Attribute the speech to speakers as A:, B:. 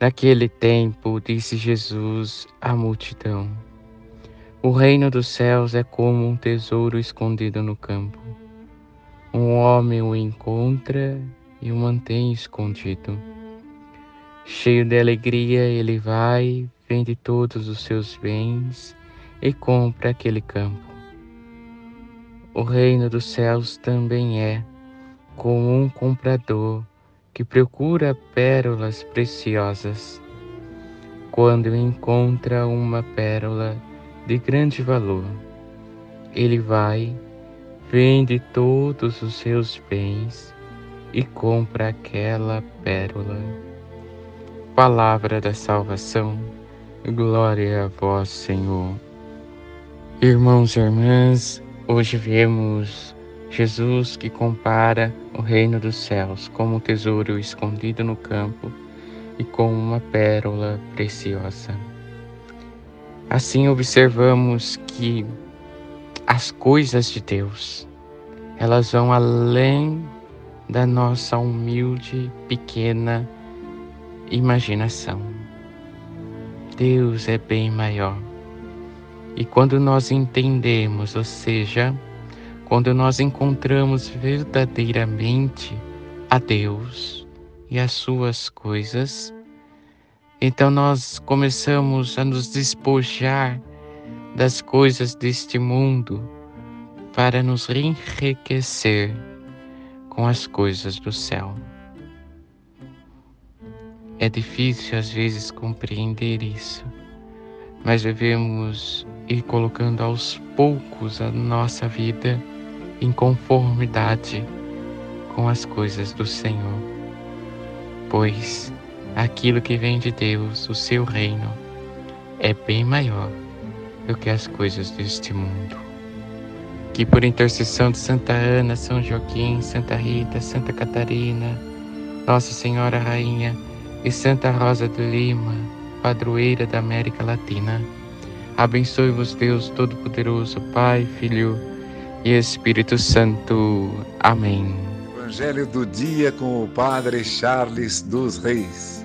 A: Naquele tempo, disse Jesus à multidão: O reino dos céus é como um tesouro escondido no campo. Um homem o encontra e o mantém escondido. Cheio de alegria, ele vai, vende todos os seus bens e compra aquele campo. O reino dos céus também é como um comprador que procura pérolas preciosas. Quando encontra uma pérola de grande valor, ele vai, vende todos os seus bens e compra aquela pérola. Palavra da salvação, glória a vós, Senhor. Irmãos e irmãs, hoje vemos Jesus que compara o reino dos céus como um tesouro escondido no campo e como uma pérola preciosa. Assim observamos que as coisas de Deus, elas vão além da nossa humilde, pequena imaginação. Deus é bem maior. E quando nós entendemos, ou seja, quando nós encontramos verdadeiramente a Deus e as suas coisas, então nós começamos a nos despojar das coisas deste mundo para nos enriquecer com as coisas do céu. É difícil às vezes compreender isso, mas devemos ir colocando aos poucos a nossa vida em conformidade com as coisas do Senhor. Pois aquilo que vem de Deus, o seu reino, é bem maior do que as coisas deste mundo. Que por intercessão de Santa Ana, São Joaquim, Santa Rita, Santa Catarina, Nossa Senhora Rainha e Santa Rosa de Lima, padroeira da América Latina, abençoe-vos Deus Todo-Poderoso, Pai, Filho e Espírito Santo. Amém.
B: Evangelho do dia com o Padre Charles dos Reis.